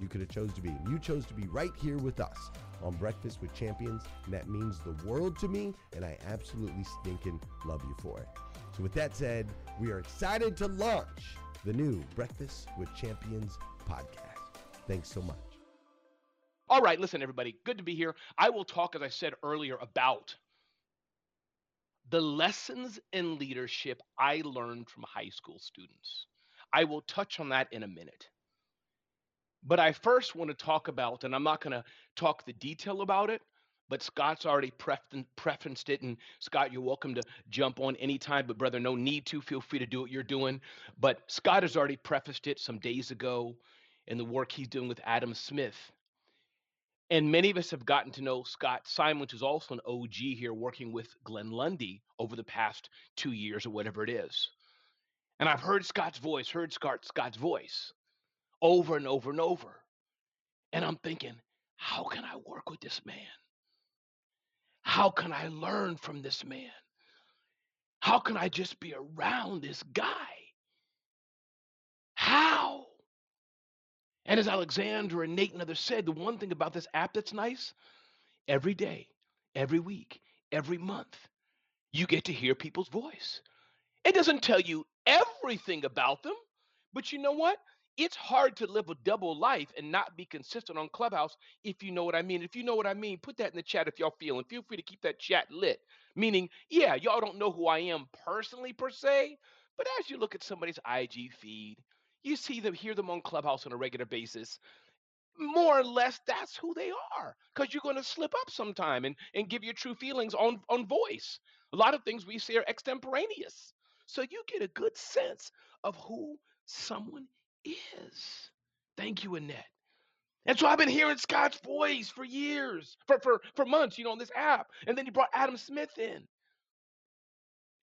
you could have chose to be. You chose to be right here with us on Breakfast with Champions, and that means the world to me, and I absolutely stinking love you for it. So with that said, we are excited to launch the new Breakfast with Champions podcast. Thanks so much. All right, listen, everybody, good to be here. I will talk, as I said earlier, about the lessons in leadership I learned from high school students. I will touch on that in a minute. But I first want to talk about, and I'm not going to talk the detail about it, but Scott's already prefaced it. And Scott, you're welcome to jump on anytime, but brother, no need to. Feel free to do what you're doing. But Scott has already prefaced it some days ago in the work he's doing with Adam Smith. And many of us have gotten to know Scott Simon, is also an OG here working with Glenn Lundy over the past two years or whatever it is. And I've heard Scott's voice, heard Scott, Scott's voice over and over and over. And I'm thinking, how can I work with this man? How can I learn from this man? How can I just be around this guy? How? And as Alexandra and Nate and others said, the one thing about this app that's nice, every day, every week, every month, you get to hear people's voice. It doesn't tell you everything about them, but you know what? It's hard to live a double life and not be consistent on Clubhouse if you know what I mean. If you know what I mean, put that in the chat if y'all feel, and feel free to keep that chat lit. Meaning, yeah, y'all don't know who I am personally per se, but as you look at somebody's IG feed, you see them, hear them on Clubhouse on a regular basis. More or less, that's who they are. Because you're going to slip up sometime and, and give your true feelings on, on voice. A lot of things we say are extemporaneous. So you get a good sense of who someone is. Thank you, Annette. And so I've been hearing Scott's voice for years, for, for, for months, you know, on this app. And then he brought Adam Smith in.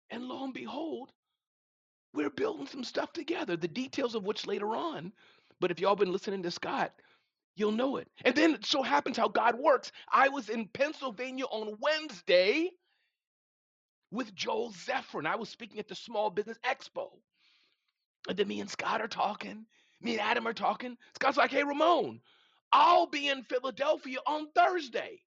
And lo and behold, we're building some stuff together, the details of which later on. But if y'all been listening to Scott, you'll know it. And then it so happens how God works. I was in Pennsylvania on Wednesday with Joel Zephyr, I was speaking at the Small Business Expo. And then me and Scott are talking. Me and Adam are talking. Scott's like, hey, Ramon, I'll be in Philadelphia on Thursday.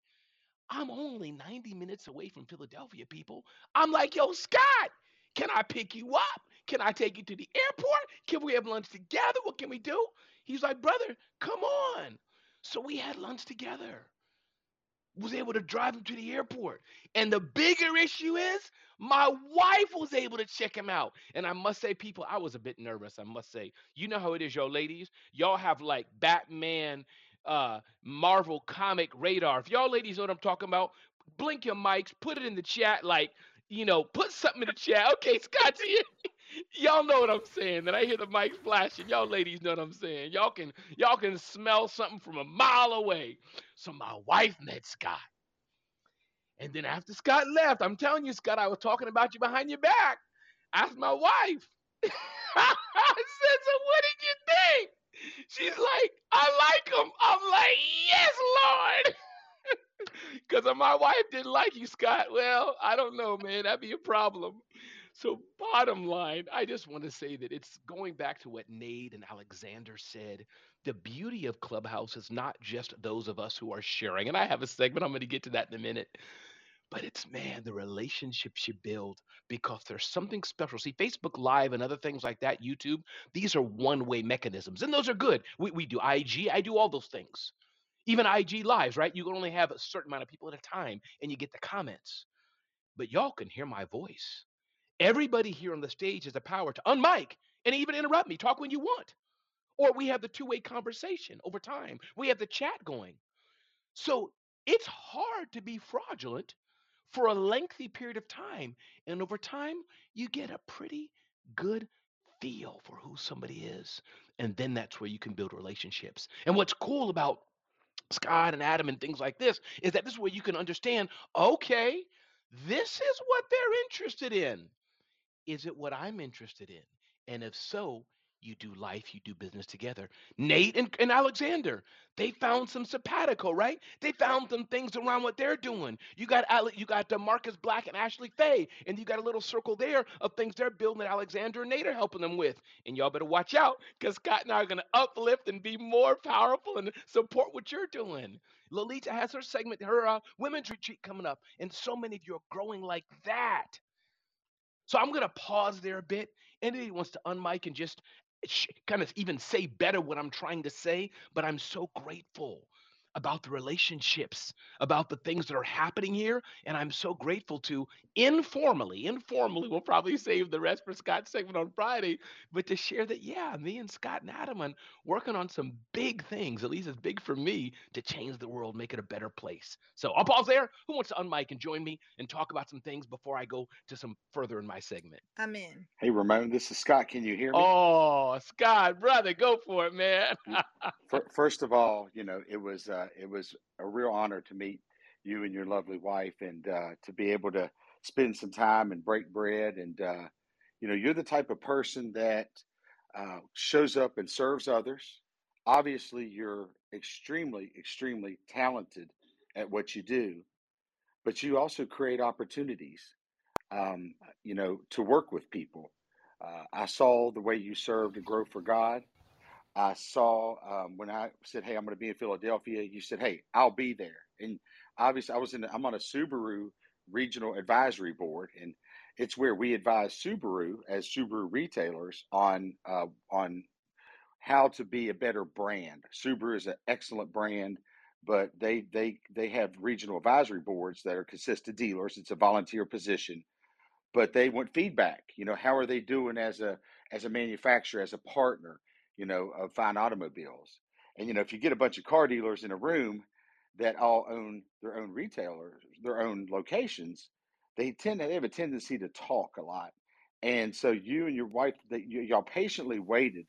I'm only 90 minutes away from Philadelphia, people. I'm like, yo, Scott, can I pick you up? Can I take you to the airport? Can we have lunch together? What can we do? He's like, brother, come on. So we had lunch together was able to drive him to the airport. And the bigger issue is my wife was able to check him out. And I must say, people, I was a bit nervous. I must say, you know how it is, yo, ladies. Y'all have like Batman, uh, Marvel comic radar. If y'all ladies know what I'm talking about, blink your mics, put it in the chat, like, you know, put something in the chat. Okay, Scott, y'all know what I'm saying. That I hear the mic flashing. Y'all ladies know what I'm saying. Y'all can y'all can smell something from a mile away. So my wife met Scott. And then after Scott left, I'm telling you, Scott, I was talking about you behind your back. Asked my wife. I said, so what did you think? She's like, I like him. I'm like, yes, Lord. Because my wife didn't like you, Scott. Well, I don't know, man. That'd be a problem. So, bottom line, I just want to say that it's going back to what Nate and Alexander said. The beauty of Clubhouse is not just those of us who are sharing. And I have a segment, I'm going to get to that in a minute. But it's, man, the relationships you build because there's something special. See, Facebook Live and other things like that, YouTube, these are one way mechanisms. And those are good. We, we do IG, I do all those things. Even IG Lives, right? You can only have a certain amount of people at a time and you get the comments. But y'all can hear my voice Everybody here on the stage has the power to unmic and even interrupt me, talk when you want. Or we have the two way conversation over time, we have the chat going. So it's hard to be fraudulent for a lengthy period of time. And over time, you get a pretty good feel for who somebody is. And then that's where you can build relationships. And what's cool about Scott and Adam and things like this is that this is where you can understand okay, this is what they're interested in. Is it what I'm interested in? And if so, you do life, you do business together. Nate and, and Alexander, they found some sabbatical, right? They found some things around what they're doing. You got you got Marcus Black and Ashley Faye, and you got a little circle there of things they're building that Alexander and Nate are helping them with. And y'all better watch out because Scott and I are going to uplift and be more powerful and support what you're doing. Lolita has her segment, her uh, women's retreat coming up, and so many of you are growing like that. So I'm going to pause there a bit. Anybody wants to unmic and just kind of even say better what I'm trying to say, but I'm so grateful about the relationships, about the things that are happening here. And I'm so grateful to informally, informally, we'll probably save the rest for Scott's segment on Friday, but to share that, yeah, me and Scott and Adam are working on some big things, at least as big for me, to change the world, make it a better place. So I'll pause there. Who wants to unmic and join me and talk about some things before I go to some further in my segment? I'm in. Hey, Ramon, this is Scott. Can you hear me? Oh, Scott, brother, go for it, man. First of all, you know, it was uh, it was a real honor to meet you and your lovely wife, and uh, to be able to spend some time and break bread. And uh, you know, you're the type of person that uh, shows up and serves others. Obviously, you're extremely, extremely talented at what you do, but you also create opportunities. Um, you know, to work with people. Uh, I saw the way you served and grow for God. I saw um, when I said, "Hey, I'm going to be in Philadelphia." You said, "Hey, I'll be there." And obviously, I was in. I'm on a Subaru regional advisory board, and it's where we advise Subaru as Subaru retailers on uh, on how to be a better brand. Subaru is an excellent brand, but they they they have regional advisory boards that are consist of dealers. It's a volunteer position, but they want feedback. You know, how are they doing as a as a manufacturer, as a partner, you know, of fine automobiles? And you know, if you get a bunch of car dealers in a room that all own their own retailers, their own locations, they tend to they have a tendency to talk a lot. And so you and your wife, that you, y'all patiently waited,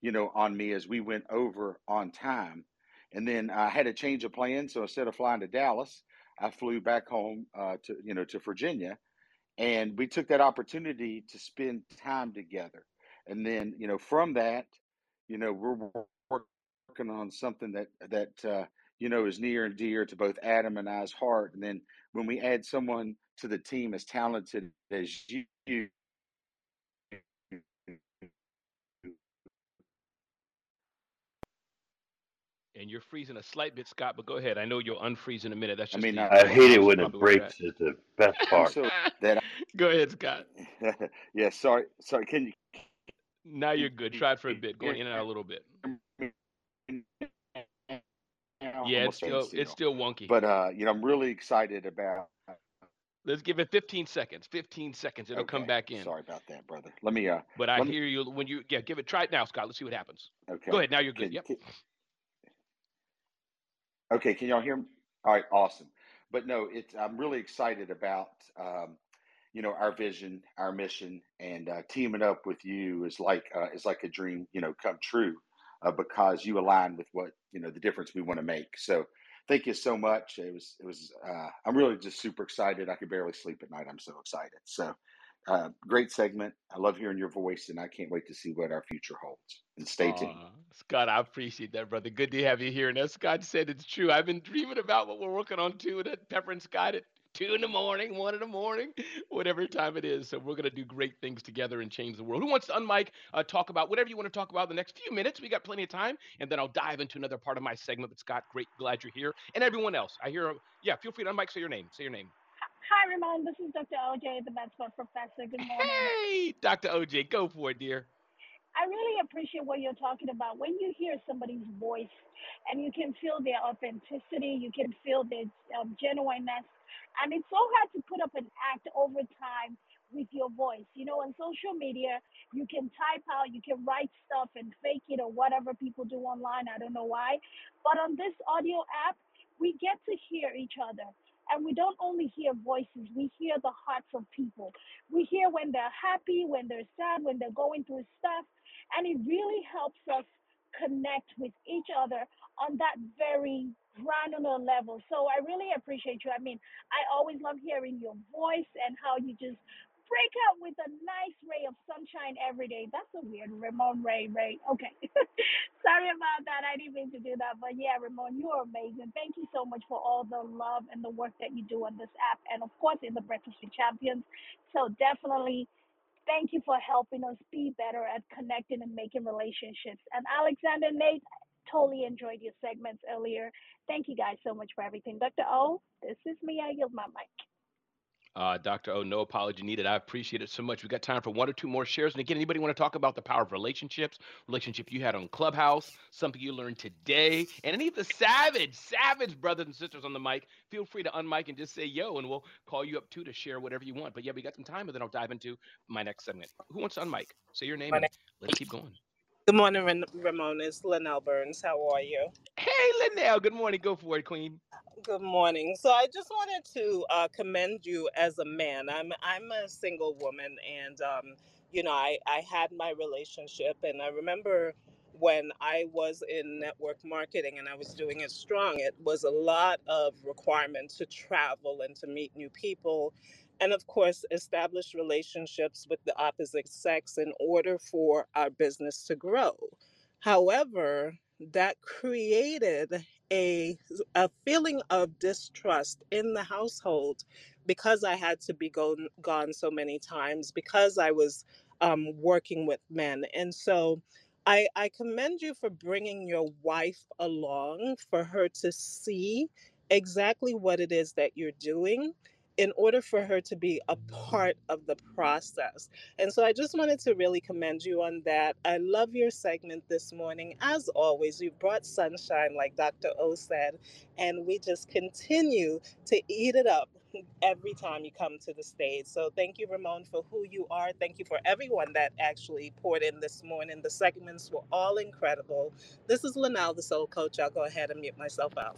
you know, on me as we went over on time. And then I had a change of plan. So instead of flying to Dallas, I flew back home uh, to, you know, to Virginia. And we took that opportunity to spend time together. And then, you know, from that, you know, we're working on something that, that, uh, you know, is near and dear to both Adam and I's heart. And then when we add someone to the team as talented as you, and you're freezing a slight bit, Scott. But go ahead. I know you'll unfreeze in a minute. That's just I just mean, the I I hate it when it breaks. It's the best part. so that, go ahead, Scott. yeah, sorry, sorry. Can you? Now you're good. Try it for a bit. Going in and out a little bit. Yeah, it's still it's still wonky. But uh, you know, I'm really excited about. Let's give it 15 seconds. 15 seconds. It'll come back in. Sorry about that, brother. Let me. Uh, But I let me. hear you when you yeah. Give it. Try it now, Scott. Let's see what happens. Okay. Go ahead. Now you're good. Can, Yep. can, okay. Can y'all hear me? All right. Awesome. But no, it's. I'm really excited about. Um, you know our vision, our mission, and uh, teaming up with you is like uh, is like a dream, you know, come true, uh, because you align with what you know the difference we want to make. So, thank you so much. It was it was. Uh, I'm really just super excited. I could barely sleep at night. I'm so excited. So, uh, great segment. I love hearing your voice, and I can't wait to see what our future holds. And stay tuned. Scott, I appreciate that, brother. Good to have you here. And as Scott said, it's true. I've been dreaming about what we're working on too. That Pepper and Scott at two in the morning, one in the morning, whatever time it is. So we're gonna do great things together and change the world. Who wants to unmic, uh, talk about whatever you want to talk about the next few minutes? We got plenty of time, and then I'll dive into another part of my segment. But Scott, great, glad you're here, and everyone else. I hear, yeah, feel free to unmic. Say your name. Say your name. Hi, Ramon. This is Dr. OJ, the Medsport professor. Good morning. Hey, Dr. OJ, go for it, dear. I really appreciate what you're talking about. When you hear somebody's voice and you can feel their authenticity, you can feel their um, genuineness, and it's so hard to put up an act over time with your voice. You know, on social media, you can type out, you can write stuff and fake it or whatever people do online. I don't know why. But on this audio app, we get to hear each other. And we don't only hear voices, we hear the hearts of people. We hear when they're happy, when they're sad, when they're going through stuff. And it really helps us connect with each other on that very granular level. So I really appreciate you. I mean, I always love hearing your voice and how you just break out with a nice ray of sunshine every day. That's a weird Ramon Ray Ray. Okay. Sorry about that. I didn't mean to do that. But yeah, Ramon, you are amazing. Thank you so much for all the love and the work that you do on this app and of course in the Breakfast with Champions. So definitely thank you for helping us be better at connecting and making relationships. And Alexander Nate, totally enjoyed your segments earlier. Thank you guys so much for everything. Dr. O, this is me. I yield my mic. Uh, Dr. O, no apology needed. I appreciate it so much. We got time for one or two more shares. And again, anybody want to talk about the power of relationships, relationship you had on Clubhouse, something you learned today, and any of the savage, savage brothers and sisters on the mic, feel free to unmic and just say yo, and we'll call you up too to share whatever you want. But yeah, we got some time, and then I'll dive into my next segment. Who wants to unmic? Say your name, let's keep going. Good morning, Ren- Ramon. It's Linnell Burns. How are you? Hey, Linnell. Good morning. Go for it, Queen. Good morning. So I just wanted to uh, commend you as a man. I'm I'm a single woman, and um, you know I I had my relationship, and I remember when I was in network marketing and I was doing it strong. It was a lot of requirement to travel and to meet new people, and of course establish relationships with the opposite sex in order for our business to grow. However, that created a a feeling of distrust in the household because I had to be gone gone so many times because I was um, working with men, and so I I commend you for bringing your wife along for her to see exactly what it is that you're doing in order for her to be a part of the process. And so I just wanted to really commend you on that. I love your segment this morning. As always, you brought sunshine, like Dr. O said, and we just continue to eat it up every time you come to the stage. So thank you, Ramon, for who you are. Thank you for everyone that actually poured in this morning. The segments were all incredible. This is Linnell, the Soul Coach. I'll go ahead and mute myself out.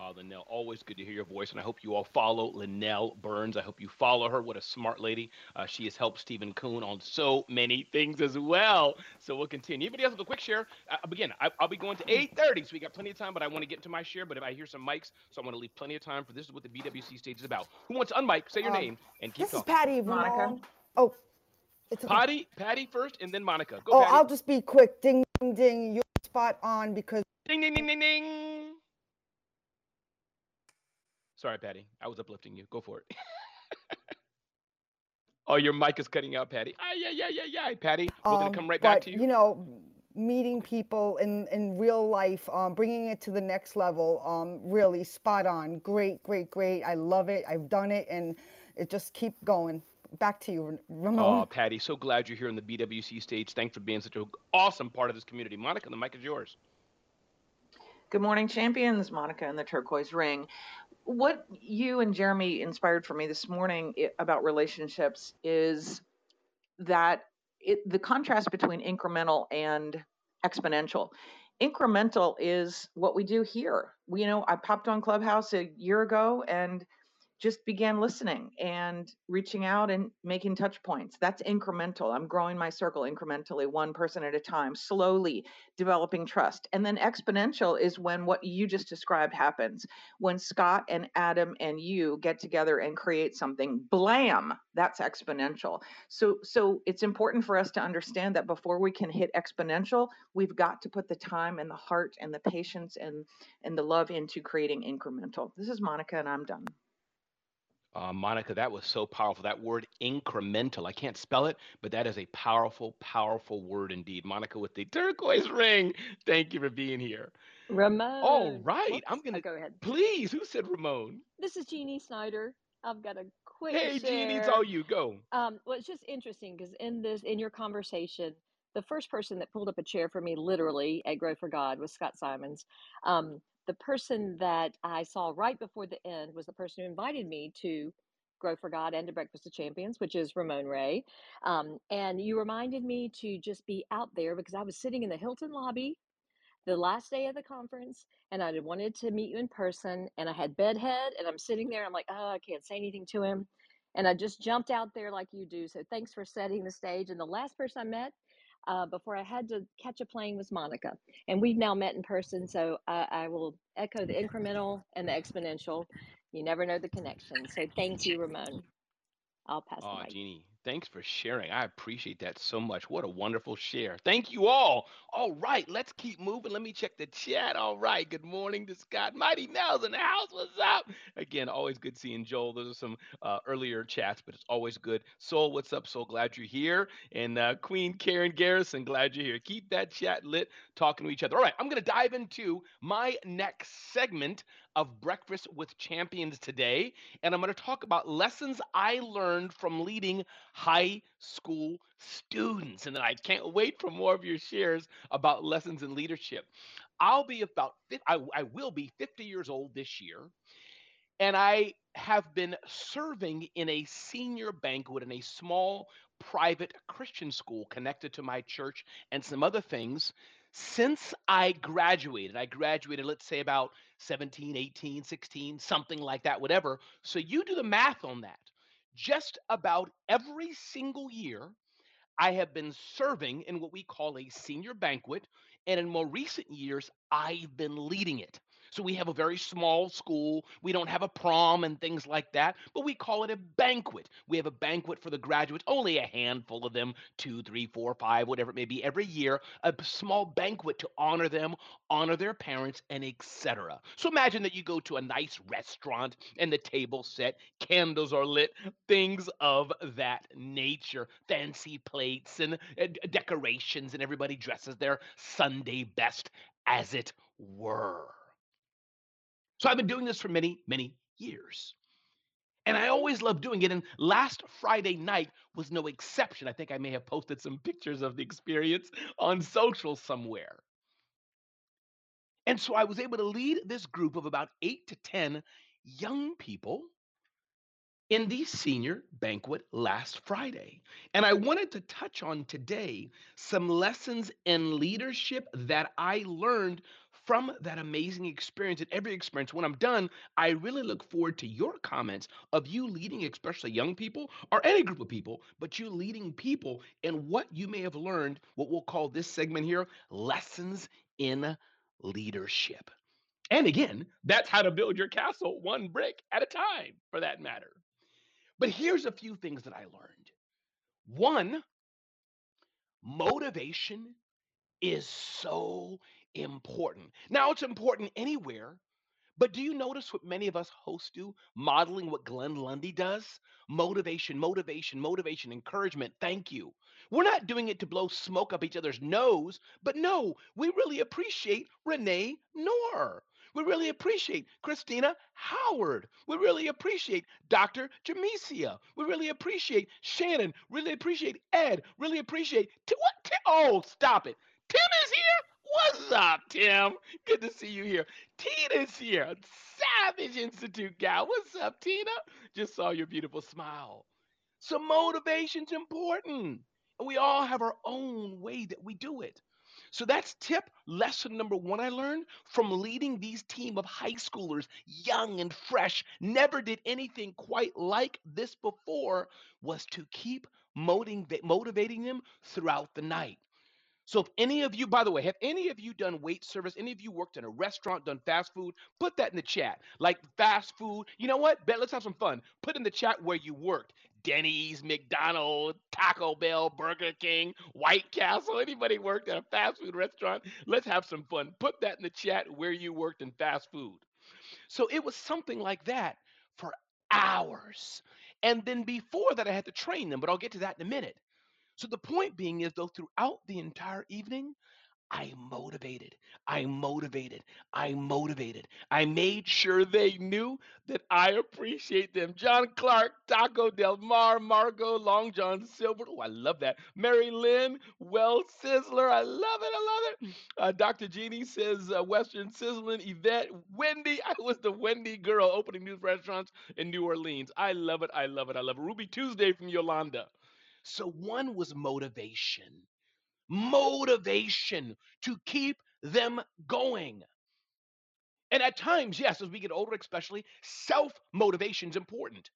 Uh, Linnell, always good to hear your voice, and I hope you all follow Linnell Burns. I hope you follow her. What a smart lady. Uh, she has helped Stephen Kuhn on so many things as well. So we'll continue. Anybody else with a quick share? Uh, again, I, will be going to 8.30, so we got plenty of time, but I want to get into my share. But if I hear some mics, so I'm going to leave plenty of time for this is what the BWC stage is about. Who wants to unmic? Say your um, name and keep this talking. This is Patty Monica. Oh, it's okay. Patty, Patty first, and then Monica. Go, oh, Patty. I'll just be quick. Ding, ding, ding. You're spot on because. Ding, ding, ding, ding, ding. Sorry, Patty. I was uplifting you. Go for it. oh, your mic is cutting out, Patty. Ah, yeah, yeah, yeah, yeah. Patty, we're um, going to come right but, back to you. You know, meeting people in, in real life, um, bringing it to the next level, um, really spot on. Great, great, great. I love it. I've done it, and it just keep going. Back to you, Ramon. Oh, Patty, so glad you're here on the BWC stage. Thanks for being such an awesome part of this community. Monica, the mic is yours. Good morning, champions. Monica in the turquoise ring what you and Jeremy inspired for me this morning about relationships is that it, the contrast between incremental and exponential. Incremental is what we do here. We, you know, I popped on Clubhouse a year ago and just began listening and reaching out and making touch points. That's incremental. I'm growing my circle incrementally, one person at a time, slowly developing trust. And then exponential is when what you just described happens. When Scott and Adam and you get together and create something, blam, that's exponential. So so it's important for us to understand that before we can hit exponential, we've got to put the time and the heart and the patience and and the love into creating incremental. This is Monica and I'm done. Uh, Monica, that was so powerful. That word incremental. I can't spell it, but that is a powerful, powerful word indeed. Monica with the turquoise ring. Thank you for being here. Ramon. All right. Whoops. I'm going to go ahead. Please. Who said Ramon? This is Jeannie Snyder. I've got a quick Hey, share. Jeannie, it's all you. Go. Um, well, it's just interesting because in this, in your conversation, the first person that pulled up a chair for me, literally at Grow for God, was Scott Simons. Um, the person that I saw right before the end was the person who invited me to Grow for God and to Breakfast of Champions, which is Ramon Ray. Um, and you reminded me to just be out there because I was sitting in the Hilton lobby the last day of the conference and I wanted to meet you in person and I had bedhead and I'm sitting there. I'm like, oh, I can't say anything to him. And I just jumped out there like you do. So thanks for setting the stage. And the last person I met uh, before I had to catch a plane was Monica. And we've now met in person. So I, I will echo the incremental and the exponential. You never know the connection. So thank you, Ramon. I'll pass Oh, the mic. Jeannie, thanks for sharing. I appreciate that so much. What a wonderful share. Thank you all. All right, let's keep moving. Let me check the chat. All right. Good morning to Scott. Mighty Mel's in the house. What's up? Again, always good seeing Joel. Those are some uh, earlier chats, but it's always good. Soul, what's up? So glad you're here. And uh, Queen Karen Garrison, glad you're here. Keep that chat lit, talking to each other. All right, I'm going to dive into my next segment of Breakfast with Champions today. And I'm going to talk about lessons I learned from leading high school students. And then I can't wait for more of your shares about lessons in leadership. I'll be about, I, I will be 50 years old this year. And I have been serving in a senior banquet in a small private Christian school connected to my church and some other things since I graduated. I graduated, let's say, about 17, 18, 16, something like that, whatever. So you do the math on that. Just about every single year, I have been serving in what we call a senior banquet. And in more recent years, I've been leading it. So we have a very small school. We don't have a prom and things like that, but we call it a banquet. We have a banquet for the graduates, only a handful of them, two, three, four, five, whatever it may be, every year, a small banquet to honor them, honor their parents, and etc. So imagine that you go to a nice restaurant and the table set, candles are lit, things of that nature, fancy plates and uh, decorations, and everybody dresses their Sunday best, as it were. So I've been doing this for many, many years. And I always love doing it. And last Friday night was no exception. I think I may have posted some pictures of the experience on social somewhere. And so I was able to lead this group of about eight to 10 young people in the senior banquet last Friday. And I wanted to touch on today some lessons in leadership that I learned from that amazing experience. And every experience, when I'm done, I really look forward to your comments of you leading, especially young people or any group of people, but you leading people and what you may have learned, what we'll call this segment here lessons in leadership. And again, that's how to build your castle one brick at a time, for that matter. But here's a few things that I learned. One, motivation is so important. Now, it's important anywhere, but do you notice what many of us hosts do, modeling what Glenn Lundy does? Motivation, motivation, motivation, encouragement, thank you. We're not doing it to blow smoke up each other's nose, but no, we really appreciate Renee Noor. We really appreciate Christina Howard. We really appreciate Dr. Jamesia. We really appreciate Shannon. Really appreciate Ed. Really appreciate T- what? T- oh, stop it. Tim is here. What's up, Tim? Good to see you here. Tina's here. Savage Institute gal. What's up, Tina? Just saw your beautiful smile. So motivation's important. And we all have our own way that we do it. So that's tip lesson number one I learned from leading these team of high schoolers, young and fresh, never did anything quite like this before, was to keep motiva- motivating them throughout the night. So if any of you, by the way, have any of you done wait service? Any of you worked in a restaurant, done fast food? Put that in the chat. Like fast food. You know what? Bet let's have some fun. Put in the chat where you worked. Denny's, McDonald's, Taco Bell, Burger King, White Castle. Anybody worked at a fast food restaurant? Let's have some fun. Put that in the chat where you worked in fast food. So it was something like that for hours. And then before that, I had to train them, but I'll get to that in a minute. So the point being is, though, throughout the entire evening, I motivated. I motivated. I motivated. I made sure they knew that I appreciate them. John Clark, Taco Del Mar, Margot, Long John Silver. Oh, I love that. Mary Lynn, Well Sizzler. I love it. I love it. Uh, Dr. Jeannie says uh, Western Sizzling. Yvette, Wendy. I was the Wendy girl opening new restaurants in New Orleans. I love it. I love it. I love it. Ruby Tuesday from Yolanda. So one was motivation motivation to keep them going. And at times, yes, as we get older, especially, self motivation is important.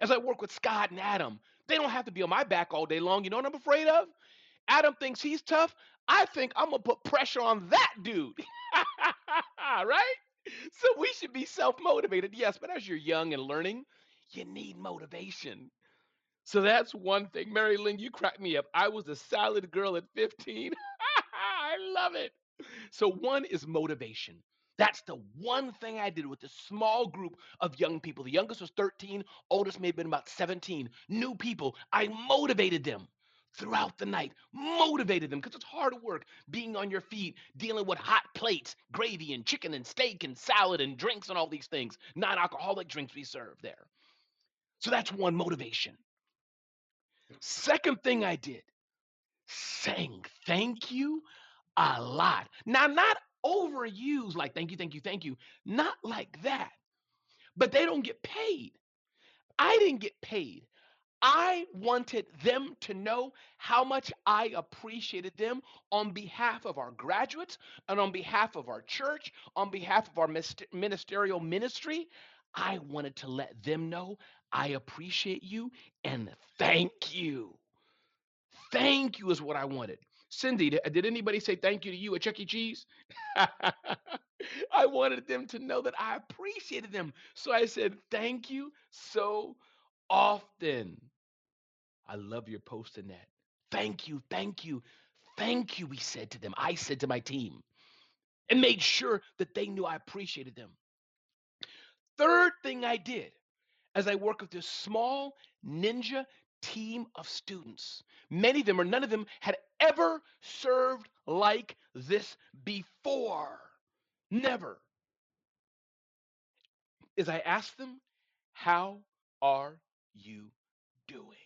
As I work with Scott and Adam, they don't have to be on my back all day long. You know what I'm afraid of? Adam thinks he's tough. I think I'm going to put pressure on that dude. right? So we should be self motivated, yes, but as you're young and learning, you need motivation. So that's one thing. Mary Lynn, you cracked me up. I was a salad girl at 15. I love it. So one is motivation. That's the one thing I did with a small group of young people. The youngest was 13, oldest may have been about 17. New people. I motivated them throughout the night, motivated them because it's hard work being on your feet, dealing with hot plates, gravy and chicken and steak and salad and drinks and all these things, non alcoholic drinks we serve there. So that's one motivation. Second thing I did, sang thank you a lot. Now, not overused like thank you, thank you, thank you. Not like that. But they don't get paid. I didn't get paid. I wanted them to know how much I appreciated them on behalf of our graduates and on behalf of our church, on behalf of our ministerial ministry. I wanted to let them know I appreciate you and thank you. Thank you is what I wanted. Cindy, did anybody say thank you to you at Chuck E. Cheese? I wanted them to know that I appreciated them. So I said, thank you so often. I love your posting that. Thank you, thank you, thank you, we said to them. I said to my team and made sure that they knew I appreciated them. Third thing I did as I work with this small ninja team of students. Many of them, or none of them, had ever served like this before. Never. As I ask them how are you doing?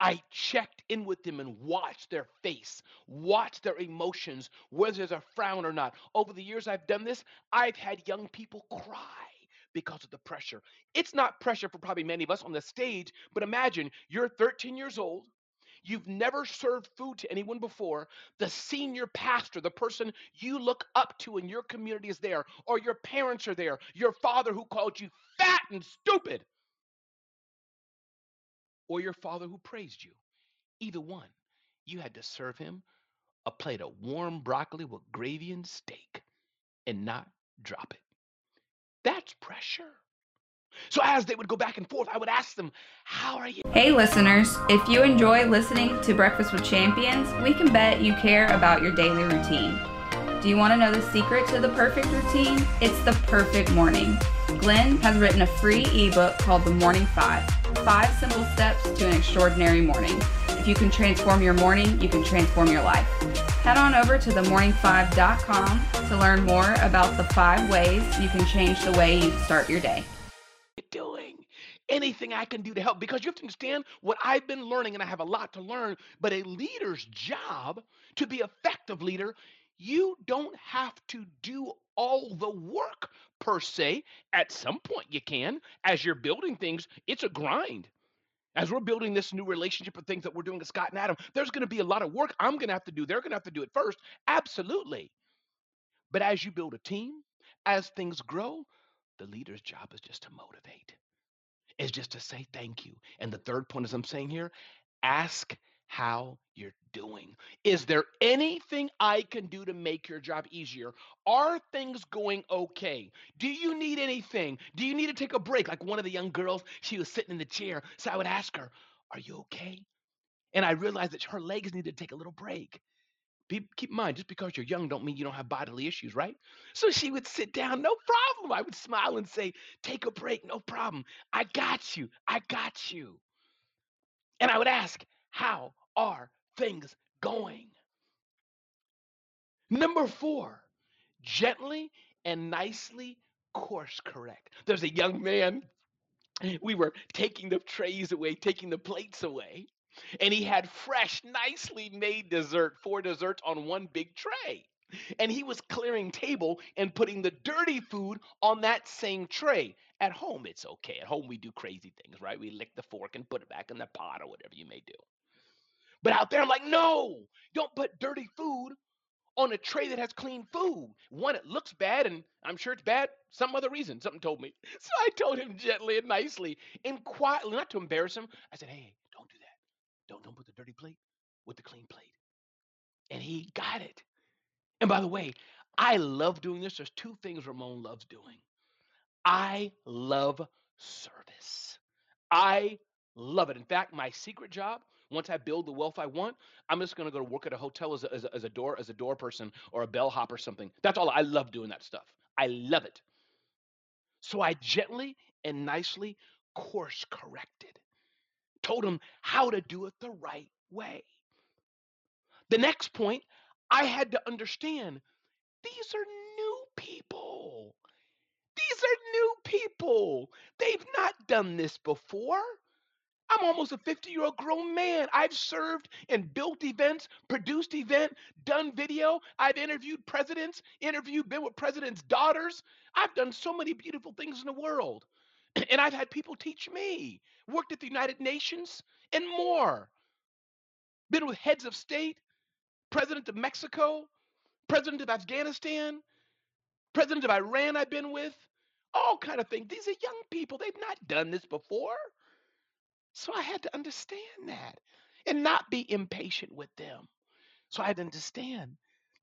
I checked in with them and watched their face, watched their emotions, whether there's a frown or not. Over the years I've done this, I've had young people cry because of the pressure. It's not pressure for probably many of us on the stage, but imagine you're 13 years old. You've never served food to anyone before. The senior pastor, the person you look up to in your community is there, or your parents are there, your father who called you fat and stupid or your father who praised you. Either one. You had to serve him a plate of warm broccoli with gravy and steak and not drop it. That's pressure. So as they would go back and forth, I would ask them, How are you? Hey, listeners. If you enjoy listening to Breakfast with Champions, we can bet you care about your daily routine. Do you want to know the secret to the perfect routine? It's the perfect morning. Glenn has written a free ebook called The Morning Five Five Simple Steps to an Extraordinary Morning. If you can transform your morning, you can transform your life. Head on over to themorning5.com to learn more about the five ways you can change the way you start your day. Doing anything I can do to help because you have to understand what I've been learning, and I have a lot to learn. But a leader's job to be effective leader, you don't have to do all the work per se. At some point, you can. As you're building things, it's a grind. As we're building this new relationship of things that we're doing with Scott and Adam, there's going to be a lot of work I'm going to have to do. They're going to have to do it first. Absolutely. But as you build a team, as things grow, the leader's job is just to motivate, is just to say thank you. And the third point, as I'm saying here, ask how you're doing. Is there anything I can do to make your job easier? Are things going okay? Do you need anything? Do you need to take a break? Like one of the young girls, she was sitting in the chair. So I would ask her, Are you okay? And I realized that her legs needed to take a little break. Keep in mind, just because you're young don't mean you don't have bodily issues, right? So she would sit down, no problem. I would smile and say, Take a break, no problem. I got you. I got you. And I would ask, How are things going? Number four, gently and nicely course correct. There's a young man, we were taking the trays away, taking the plates away, and he had fresh, nicely made dessert, four desserts on one big tray. And he was clearing table and putting the dirty food on that same tray. At home, it's okay. At home, we do crazy things, right? We lick the fork and put it back in the pot or whatever you may do. But out there, I'm like, no, don't put dirty food on a tray that has clean food. One, it looks bad, and I'm sure it's bad some other reason. Something told me. So I told him gently and nicely and quietly, not to embarrass him. I said, hey, don't do that. Don't don't put the dirty plate with the clean plate. And he got it. And by the way, I love doing this. There's two things Ramon loves doing. I love service. I love it. In fact, my secret job once I build the wealth I want, I'm just going to go to work at a hotel as a, as, a, as a door as a door person or a bellhop or something. That's all. I love doing that stuff. I love it. So I gently and nicely course corrected, told him how to do it the right way. The next point, I had to understand these are new people. These are new people. They've not done this before. I'm almost a 50 year old grown man. I've served and built events, produced event, done video. I've interviewed presidents, interviewed, been with presidents' daughters. I've done so many beautiful things in the world. And I've had people teach me, worked at the United Nations and more. Been with heads of state, president of Mexico, president of Afghanistan, president of Iran I've been with, all kind of things. These are young people. They've not done this before. So I had to understand that and not be impatient with them. So I had to understand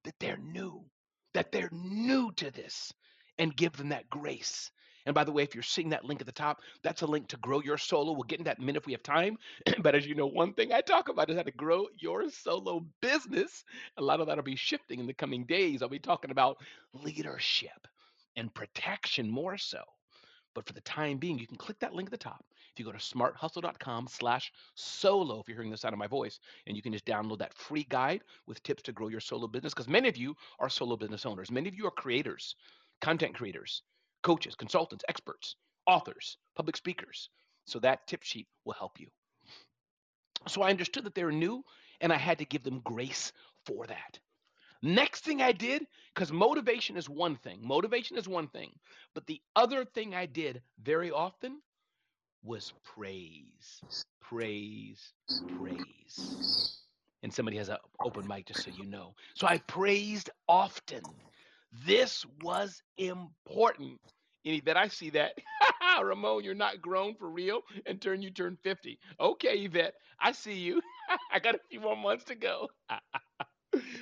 that they're new, that they're new to this, and give them that grace. And by the way, if you're seeing that link at the top, that's a link to grow your solo. We'll get in that in a minute if we have time. but as you know, one thing I talk about is how to grow your solo business. A lot of that will be shifting in the coming days. I'll be talking about leadership and protection more so. But for the time being, you can click that link at the top if you go to smarthustle.com slash solo, if you're hearing the sound of my voice, and you can just download that free guide with tips to grow your solo business, because many of you are solo business owners. Many of you are creators, content creators, coaches, consultants, experts, authors, public speakers. So that tip sheet will help you. So I understood that they were new and I had to give them grace for that. Next thing I did, because motivation is one thing, motivation is one thing, but the other thing I did very often was praise, praise, praise. And somebody has an open mic just so you know. So I praised often. This was important. And that I see that. Ramon, you're not grown for real and turn you turn 50. Okay, Yvette, I see you. I got a few more months to go.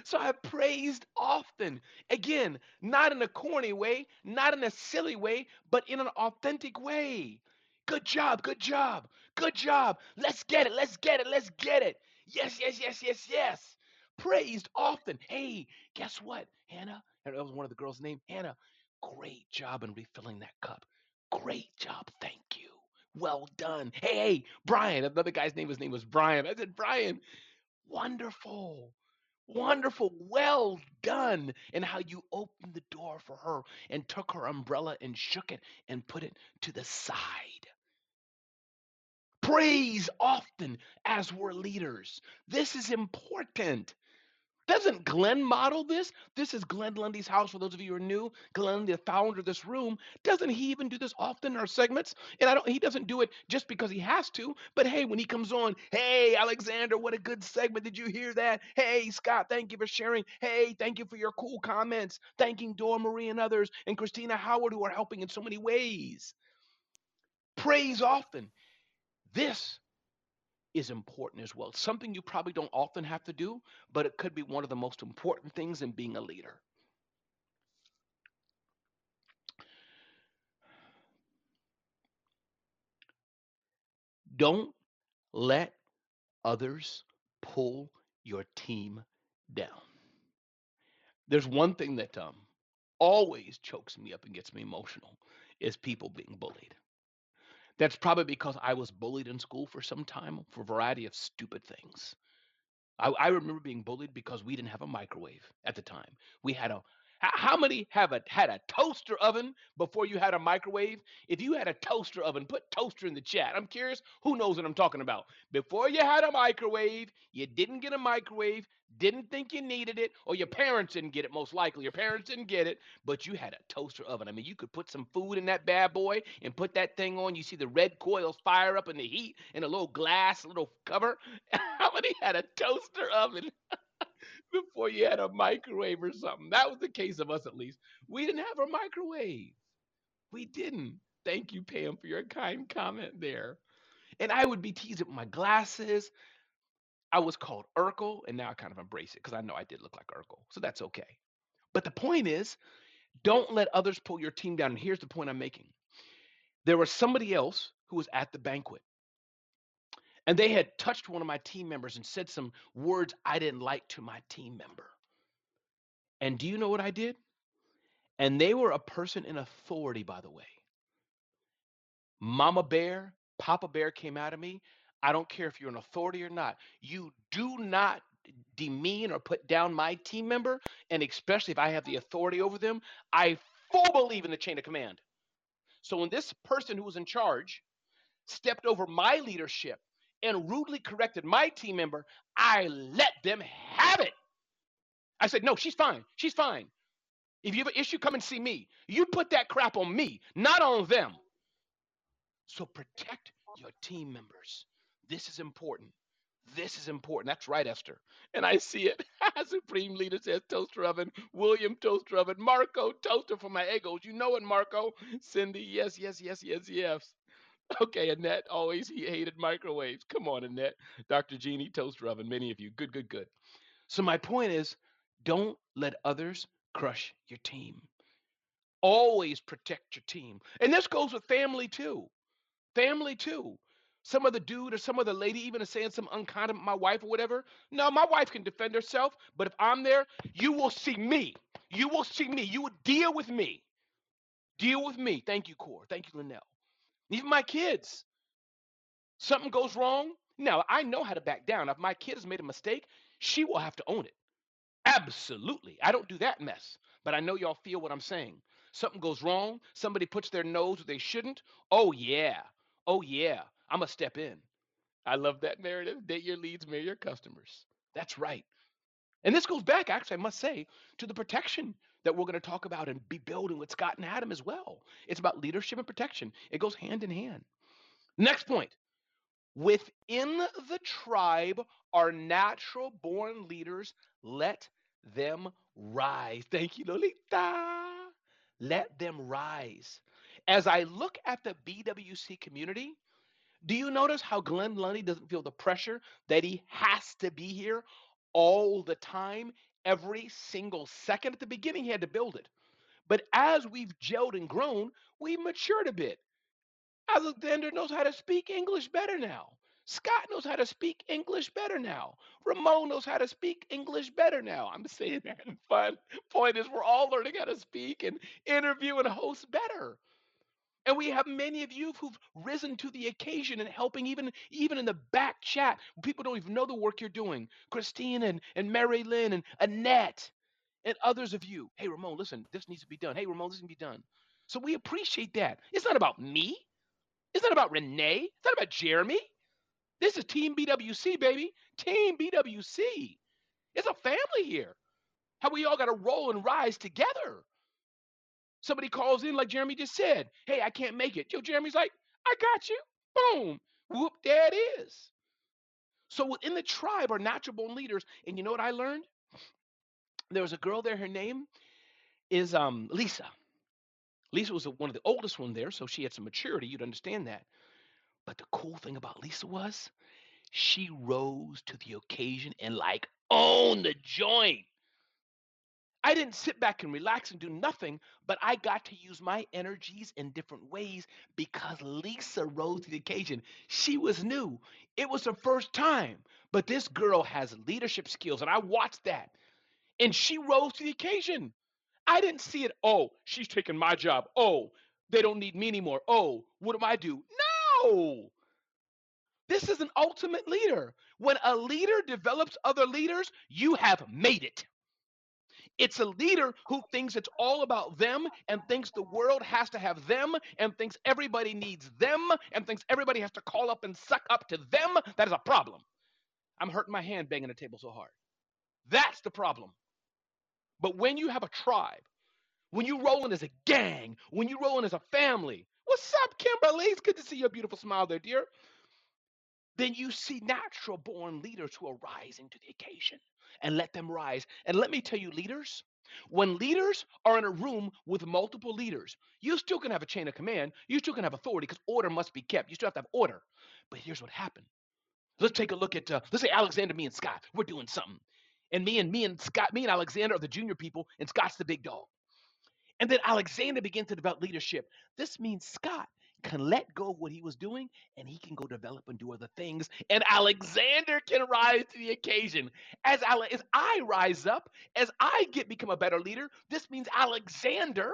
so I praised often. Again, not in a corny way, not in a silly way, but in an authentic way. Good job, good job, good job. Let's get it, let's get it, let's get it. Yes, yes, yes, yes, yes. Praised often. Hey, guess what, Hannah? That was one of the girls' name, Hannah. Great job in refilling that cup. Great job. Thank you. Well done. Hey, hey, Brian. Another guy's name, his name was Brian. I said, Brian, wonderful. Wonderful. Well done. And how you opened the door for her and took her umbrella and shook it and put it to the side. Praise often as we're leaders. This is important. Doesn't Glenn model this? This is Glenn Lundy's house. For those of you who are new, Glenn, the founder of this room, doesn't he even do this often in our segments? And I don't. He doesn't do it just because he has to. But hey, when he comes on, hey Alexander, what a good segment! Did you hear that? Hey Scott, thank you for sharing. Hey, thank you for your cool comments. Thanking Dora Marie and others, and Christina Howard who are helping in so many ways. Praise often. This is important as well. It's something you probably don't often have to do, but it could be one of the most important things in being a leader. Don't let others pull your team down. There's one thing that um, always chokes me up and gets me emotional is people being bullied. That's probably because I was bullied in school for some time for a variety of stupid things. I, I remember being bullied because we didn't have a microwave at the time. We had a how many have a had a toaster oven before you had a microwave? If you had a toaster oven, put toaster in the chat. I'm curious who knows what I'm talking about. Before you had a microwave, you didn't get a microwave, didn't think you needed it, or your parents didn't get it, most likely. Your parents didn't get it, but you had a toaster oven. I mean, you could put some food in that bad boy and put that thing on. You see the red coils fire up in the heat in a little glass, little cover. How many had a toaster oven? before you had a microwave or something. That was the case of us, at least. We didn't have a microwave. We didn't. Thank you, Pam, for your kind comment there. And I would be teased with my glasses. I was called Urkel, and now I kind of embrace it because I know I did look like Urkel. So that's okay. But the point is, don't let others pull your team down. And here's the point I'm making there was somebody else who was at the banquet and they had touched one of my team members and said some words I didn't like to my team member. And do you know what I did? And they were a person in authority, by the way. Mama Bear, Papa Bear came out of me. I don't care if you're an authority or not. You do not demean or put down my team member. And especially if I have the authority over them, I full believe in the chain of command. So when this person who was in charge stepped over my leadership and rudely corrected my team member, I let them have it. I said, no, she's fine. She's fine. If you have an issue, come and see me. You put that crap on me, not on them. So protect your team members. This is important. This is important. That's right, Esther. And I see it. Supreme Leader says toaster oven. William toaster oven. Marco toaster for my egos. You know it, Marco. Cindy, yes, yes, yes, yes, yes. Okay, Annette, always he hated microwaves. Come on, Annette. Dr. Jeannie, toaster oven, many of you. Good, good, good. So my point is, don't let others crush your team. Always protect your team. And this goes with family too. Family too. Some other dude or some other lady even is saying some unkind to my wife or whatever. No, my wife can defend herself, but if I'm there, you will see me. You will see me. You will deal with me. Deal with me. Thank you, Core. Thank you, Linnell. Even my kids. Something goes wrong. Now, I know how to back down. If my kid has made a mistake, she will have to own it. Absolutely. I don't do that mess, but I know y'all feel what I'm saying. something goes wrong, somebody puts their nose where they shouldn't. Oh, yeah. Oh, yeah. I'm going to step in. I love that narrative. Date your leads, marry your customers. That's right. And this goes back, actually, I must say, to the protection that we're going to talk about and be building with Scott and Adam as well. It's about leadership and protection, it goes hand in hand. Next point within the tribe are natural born leaders. Let them rise. Thank you, Lolita. Let them rise. As I look at the BWC community, do you notice how Glenn Lundy doesn't feel the pressure that he has to be here all the time, every single second? At the beginning, he had to build it. But as we've gelled and grown, we've matured a bit. Alexander knows how to speak English better now. Scott knows how to speak English better now. Ramon knows how to speak English better now. I'm saying that in fun. Point is, we're all learning how to speak and interview and host better. And we have many of you who've risen to the occasion and helping even even in the back chat. People don't even know the work you're doing. Christine and, and Mary Lynn and Annette and others of you. Hey, Ramon, listen, this needs to be done. Hey, Ramon, this can be done. So we appreciate that. It's not about me. It's not about Renee. It's not about Jeremy. This is Team BWC, baby. Team BWC. It's a family here. How we all got to roll and rise together. Somebody calls in, like Jeremy just said, Hey, I can't make it. Yo, Jeremy's like, I got you. Boom. Whoop, there it is. So within the tribe are natural born leaders. And you know what I learned? There was a girl there, her name is um, Lisa. Lisa was one of the oldest one there, so she had some maturity. You'd understand that. But the cool thing about Lisa was she rose to the occasion and like owned the joint. I didn't sit back and relax and do nothing, but I got to use my energies in different ways because Lisa rose to the occasion. She was new. It was her first time, but this girl has leadership skills, and I watched that. And she rose to the occasion. I didn't see it. Oh, she's taking my job. Oh, they don't need me anymore. Oh, what do I do? No. This is an ultimate leader. When a leader develops other leaders, you have made it. It's a leader who thinks it's all about them and thinks the world has to have them and thinks everybody needs them and thinks everybody has to call up and suck up to them. That is a problem. I'm hurting my hand banging the table so hard. That's the problem. But when you have a tribe, when you roll in as a gang, when you roll in as a family, what's up, Kimberly? It's good to see your beautiful smile there, dear. Then you see natural born leaders who are rising to the occasion and let them rise. And let me tell you, leaders, when leaders are in a room with multiple leaders, you still can have a chain of command. You still can have authority because order must be kept. You still have to have order. But here's what happened. Let's take a look at, uh, let's say Alexander, me, and Scott. We're doing something. And me and me and Scott, me and Alexander are the junior people, and Scott's the big dog. And then Alexander begins to develop leadership. This means Scott can let go of what he was doing and he can go develop and do other things. And Alexander can rise to the occasion. As, Ale- as I rise up, as I get become a better leader, this means Alexander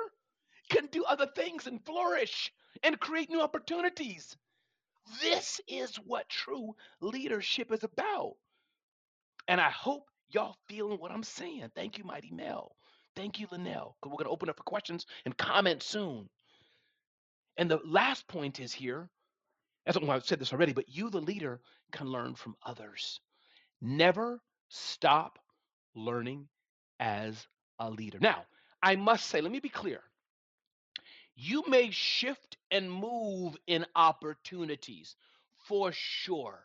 can do other things and flourish and create new opportunities. This is what true leadership is about. And I hope y'all feeling what I'm saying. Thank you, Mighty Mel. Thank you, Linnell. Because we're going to open up for questions and comments soon. And the last point is here, as well, I've said this already, but you, the leader, can learn from others. Never stop learning as a leader. Now, I must say, let me be clear. You may shift and move in opportunities for sure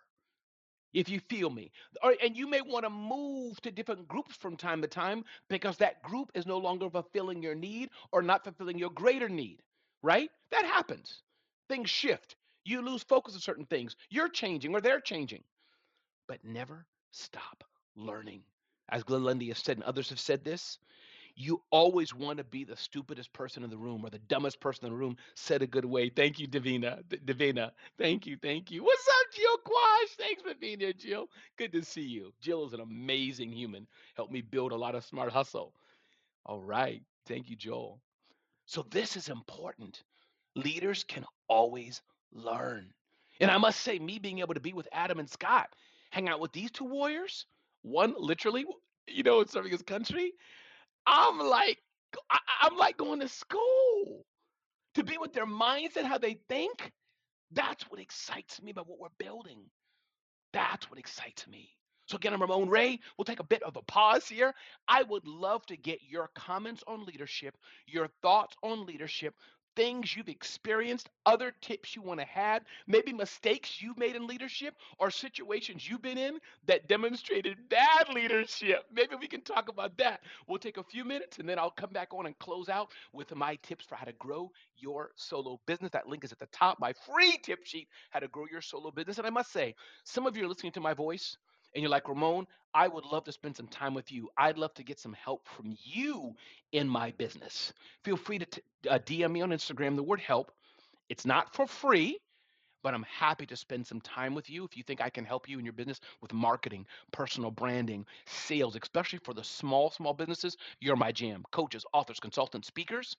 if you feel me. Or, and you may want to move to different groups from time to time because that group is no longer fulfilling your need or not fulfilling your greater need, right? That happens. Things shift. You lose focus on certain things. You're changing or they're changing. But never stop learning. As Glenn Lundy has said, and others have said this, you always want to be the stupidest person in the room or the dumbest person in the room said a good way. Thank you, Davina. D- Davina. Thank you. Thank you. What's up, Jill Quash? Thanks for being here, Jill. Good to see you. Jill is an amazing human. Helped me build a lot of smart hustle. All right. Thank you, Joel. So this is important. Leaders can always learn. And I must say, me being able to be with Adam and Scott, hang out with these two warriors, one literally, you know, serving his country, I'm like, I'm like going to school. to be with their mindset, how they think. That's what excites me about what we're building. That's what excites me. So, again, I'm Ramon Ray. We'll take a bit of a pause here. I would love to get your comments on leadership, your thoughts on leadership, things you've experienced, other tips you want to have, maybe mistakes you've made in leadership or situations you've been in that demonstrated bad leadership. Maybe we can talk about that. We'll take a few minutes and then I'll come back on and close out with my tips for how to grow your solo business. That link is at the top, my free tip sheet, how to grow your solo business. And I must say, some of you are listening to my voice and you're like, Ramon, I would love to spend some time with you. I'd love to get some help from you in my business. Feel free to t- uh, DM me on Instagram the word help. It's not for free, but I'm happy to spend some time with you if you think I can help you in your business with marketing, personal branding, sales, especially for the small, small businesses. You're my jam. Coaches, authors, consultants, speakers.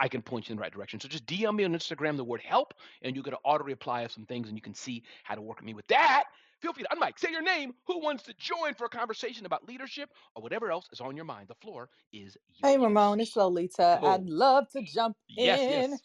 I can point you in the right direction. So just DM me on Instagram the word help, and you get an auto reply of some things, and you can see how to work with me with that. Feel free to unmic, say your name, who wants to join for a conversation about leadership or whatever else is on your mind. The floor is yours. Hey. Ramon, it's Lolita. I'd Oh, love to jump yes, in. yes.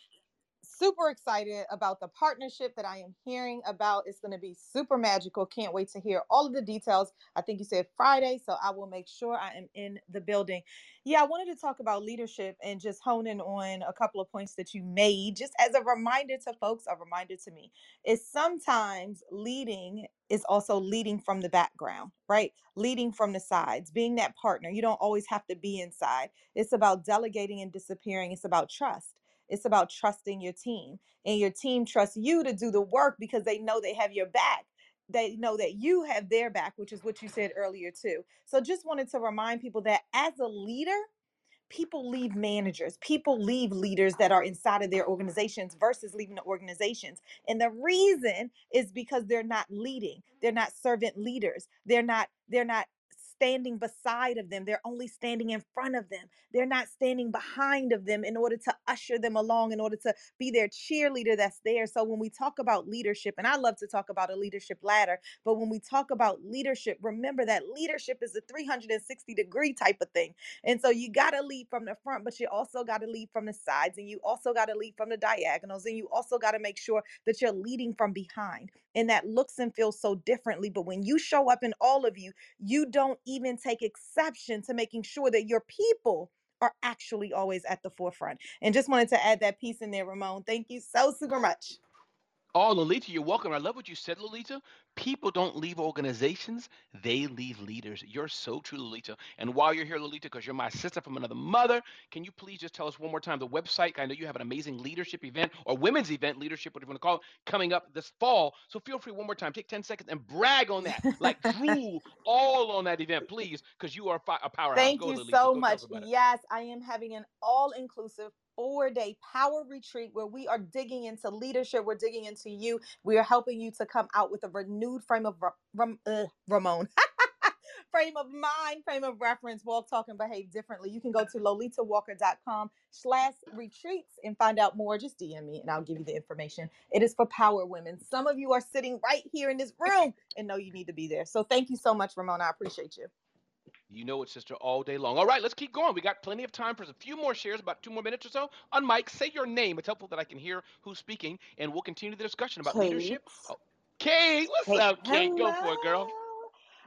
Super excited about the partnership that I am hearing about. It's going to be super magical. Can't wait to hear all of the details. I think you said Friday, so I will make sure I am in the building. Yeah, I wanted to talk about leadership and just hone in on a couple of points that you made, just as a reminder to folks, a reminder to me, is sometimes leading is also leading from the background, right? Leading from the sides, being that partner. You don't always have to be inside. It's about delegating and disappearing. It's about trust. It's about trusting your team, and your team trusts you to do the work because they know they have your back. They know that you have their back, which is what you said earlier, too. So, just wanted to remind people that as a leader, people leave managers people leave leaders that are inside of their organizations versus leaving the organizations and the reason is because they're not leading they're not servant leaders they're not they're not standing beside of them they're only standing in front of them they're not standing behind of them in order to usher them along in order to be their cheerleader that's there so when we talk about leadership and i love to talk about a leadership ladder but when we talk about leadership remember that leadership is a 360 degree type of thing and so you got to lead from the front, but you also got to lead from the sides, and you also got to lead from the diagonals, and you also got to make sure that you're leading from behind. And that looks and feels so differently. But when you show up in all of you, you don't even take exception to making sure that your people are actually always at the forefront. And just wanted to add that piece in there, Ramon. Thank you so super much. Oh, Lolita, you're welcome. I love what you said, Lolita. People don't leave organizations, they leave leaders. You're so true, Lolita. And while you're here, Lolita, because you're my sister from another mother, can you please just tell us one more time the website? I know you have an amazing leadership event or women's event, leadership, whatever you want to call it, coming up this fall. So feel free one more time, take 10 seconds and brag on that. Like drool all on that event, please, because you are a powerhouse. Thank Go, you Lolita. so Go much. us about it. Yes, I am having an all inclusive four day power retreat where we are digging into leadership. We're digging into you. We are helping you to come out with a renewed frame of Ram, uh, Ramon. frame of mind, frame of reference, walk, talk, and behave differently. You can go to lolitawalker.com slash retreats and find out more. Just DM me and I'll give you the information. It is for power women. Some of you are sitting right here in this room and know you need to be there. So thank you so much, Ramona. I appreciate you. You know it, sister, all day long. All right, let's keep going. We got plenty of time for a few more shares, about two more minutes or so. On mic, say your name. It's helpful that I can hear who's speaking, and we'll continue the discussion about Kate. leadership. Oh, Kate, what's Hey, up, Kate? Go for it, girl.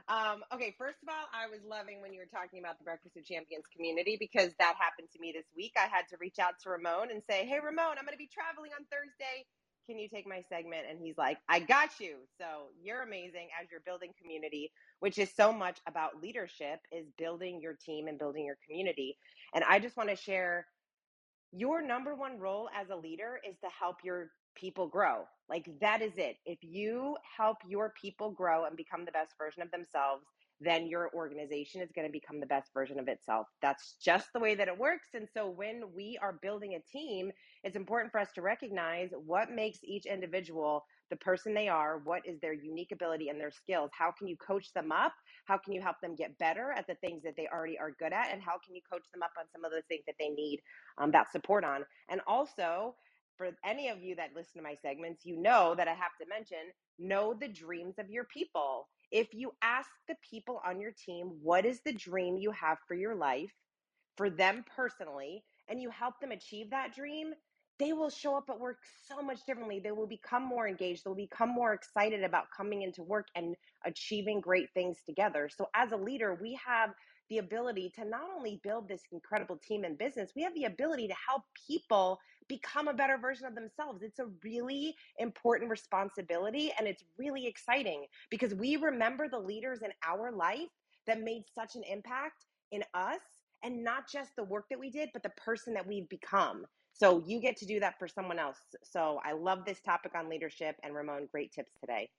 Um, okay, first of all, I was loving when you were talking about the Breakfast with Champions community because that happened to me this week. I had to reach out to Ramon and say, Hey, Ramon, I'm going to be traveling on Thursday. Can you take my segment? And he's like, I got you. So you're amazing as you're building community, which is so much about leadership, is building your team and building your community. And I just want to share your number one role as a leader is to help your people grow. Like that is it. If you help your people grow and become the best version of themselves, then your organization is going to become the best version of itself. That's just the way that it works. And so when we are building a team, it's important for us to recognize what makes each individual the person they are, what is their unique ability and their skills. How can you coach them up? How can you help them get better at the things that they already are good at? And how can you coach them up on some of the things that they need um, that support on? And also, for any of you that listen to my segments, you know that I have to mention know the dreams of your people. If you ask the people on your team, what is the dream you have for your life, for them personally, and you help them achieve that dream, they will show up at work so much differently. They will become more engaged. They'll become more excited about coming into work and achieving great things together. So, as a leader, we have the ability to not only build this incredible team and business, we have the ability to help people become a better version of themselves. It's a really important responsibility and it's really exciting because we remember the leaders in our life that made such an impact in us and not just the work that we did, but the person that we've become. So you get to do that for someone else. So I love this topic on leadership. And Ramon, great tips today.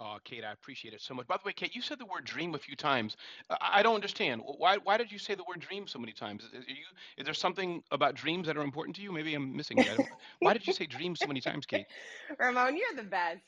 Oh, Kate, I appreciate it so much. By the way, Kate, you said the word mm-hmm. dream a few times. I, I don't understand. Why why did you say the word dream so many times? Is, you, is there something about dreams that are important to you? Maybe I'm missing it. why did you say dream so many times, Kate? Ramon, you're the best.